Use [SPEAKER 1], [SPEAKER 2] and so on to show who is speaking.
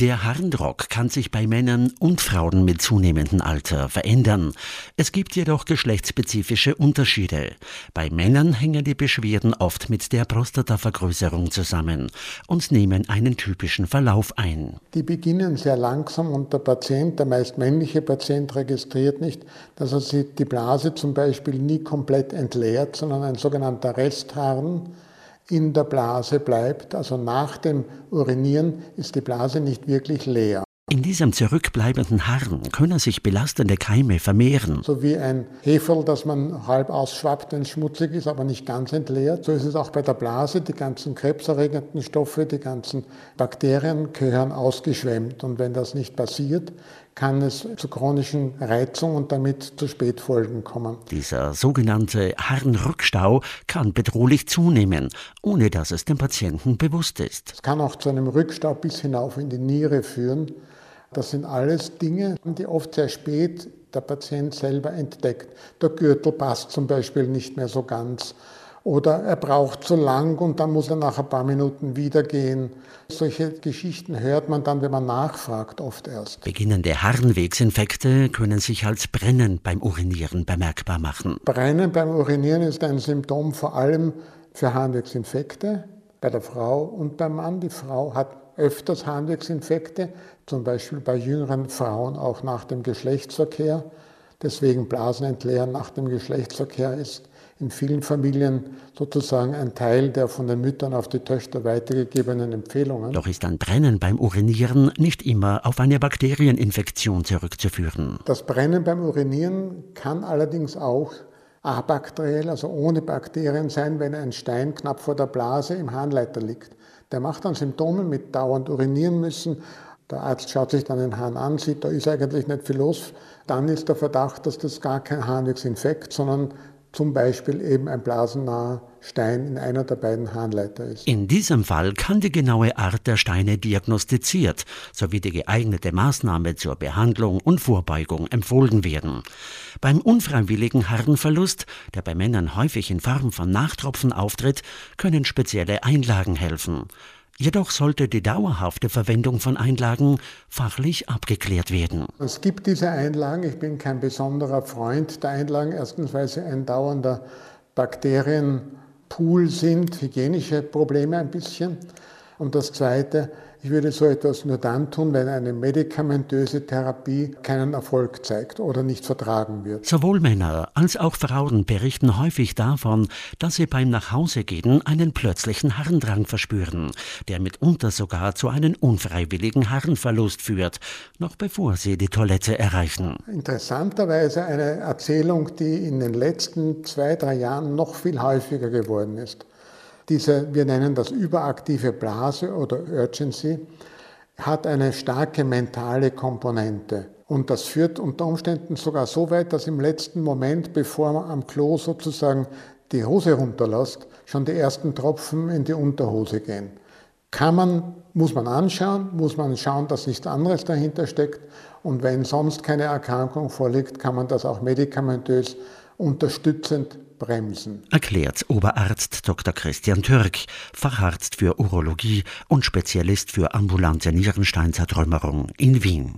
[SPEAKER 1] Der Harnrock kann sich bei Männern und Frauen mit zunehmendem Alter verändern. Es gibt jedoch geschlechtsspezifische Unterschiede. Bei Männern hängen die Beschwerden oft mit der Prostatavergrößerung zusammen und nehmen einen typischen Verlauf ein.
[SPEAKER 2] Die beginnen sehr langsam und der Patient, der meist männliche Patient, registriert nicht, dass er sich die Blase zum Beispiel nie komplett entleert, sondern ein sogenannter Restharn in der Blase bleibt. Also nach dem Urinieren ist die Blase nicht wirklich leer.
[SPEAKER 1] In diesem zurückbleibenden Harn können sich belastende Keime vermehren.
[SPEAKER 2] So wie ein Heferl, das man halb ausschwappt, wenn es schmutzig ist, aber nicht ganz entleert. So ist es auch bei der Blase. Die ganzen krebserregenden Stoffe, die ganzen Bakterien gehören ausgeschwemmt. Und wenn das nicht passiert, kann es zu chronischen Reizungen und damit zu Spätfolgen kommen.
[SPEAKER 1] Dieser sogenannte Harnrückstau kann bedrohlich zunehmen, ohne dass es dem Patienten bewusst ist.
[SPEAKER 2] Es kann auch zu einem Rückstau bis hinauf in die Niere führen. Das sind alles Dinge, die oft sehr spät der Patient selber entdeckt. Der Gürtel passt zum Beispiel nicht mehr so ganz oder er braucht zu lang und dann muss er nach ein paar Minuten wieder gehen. Solche Geschichten hört man dann, wenn man nachfragt, oft erst.
[SPEAKER 1] Beginnende Harnwegsinfekte können sich als Brennen beim Urinieren bemerkbar machen.
[SPEAKER 2] Brennen beim Urinieren ist ein Symptom vor allem für Harnwegsinfekte bei der Frau und beim Mann. Die Frau hat öfters Harnwegsinfekte, zum Beispiel bei jüngeren Frauen auch nach dem Geschlechtsverkehr. Deswegen Blasenentleeren nach dem Geschlechtsverkehr ist in vielen Familien sozusagen ein Teil der von den Müttern auf die Töchter weitergegebenen Empfehlungen.
[SPEAKER 1] Doch ist ein Brennen beim Urinieren nicht immer auf eine Bakterieninfektion zurückzuführen.
[SPEAKER 2] Das Brennen beim Urinieren kann allerdings auch abakteriell, also ohne Bakterien sein, wenn ein Stein knapp vor der Blase im Harnleiter liegt. Der macht dann Symptome mit dauernd urinieren müssen. Der Arzt schaut sich dann den Hahn an, sieht, da ist eigentlich nicht viel los. Dann ist der Verdacht, dass das gar kein Harnwegsinfekt, sondern zum Beispiel eben ein blasennaher Stein in einer der beiden Harnleiter ist.
[SPEAKER 1] In diesem Fall kann die genaue Art der Steine diagnostiziert sowie die geeignete Maßnahme zur Behandlung und Vorbeugung empfohlen werden. Beim unfreiwilligen Harnverlust, der bei Männern häufig in Form von Nachtropfen auftritt, können spezielle Einlagen helfen. Jedoch sollte die dauerhafte Verwendung von Einlagen fachlich abgeklärt werden.
[SPEAKER 2] Es gibt diese Einlagen. Ich bin kein besonderer Freund der Einlagen. Erstens, weil sie ein dauernder Bakterienpool sind, hygienische Probleme ein bisschen. Und das Zweite, ich würde so etwas nur dann tun, wenn eine medikamentöse Therapie keinen Erfolg zeigt oder nicht vertragen wird.
[SPEAKER 1] Sowohl Männer als auch Frauen berichten häufig davon, dass sie beim Nachhausegehen einen plötzlichen Harndrang verspüren, der mitunter sogar zu einem unfreiwilligen Harnverlust führt, noch bevor sie die Toilette erreichen.
[SPEAKER 2] Interessanterweise eine Erzählung, die in den letzten zwei, drei Jahren noch viel häufiger geworden ist diese, wir nennen das überaktive Blase oder Urgency, hat eine starke mentale Komponente. Und das führt unter Umständen sogar so weit, dass im letzten Moment, bevor man am Klo sozusagen die Hose runterlässt, schon die ersten Tropfen in die Unterhose gehen. Kann man, muss man anschauen, muss man schauen, dass nichts anderes dahinter steckt. Und wenn sonst keine Erkrankung vorliegt, kann man das auch medikamentös unterstützend bremsen.
[SPEAKER 1] Erklärt Oberarzt Dr. Christian Türk, Facharzt für Urologie und Spezialist für ambulante Nierensteinzertrümmerung in Wien.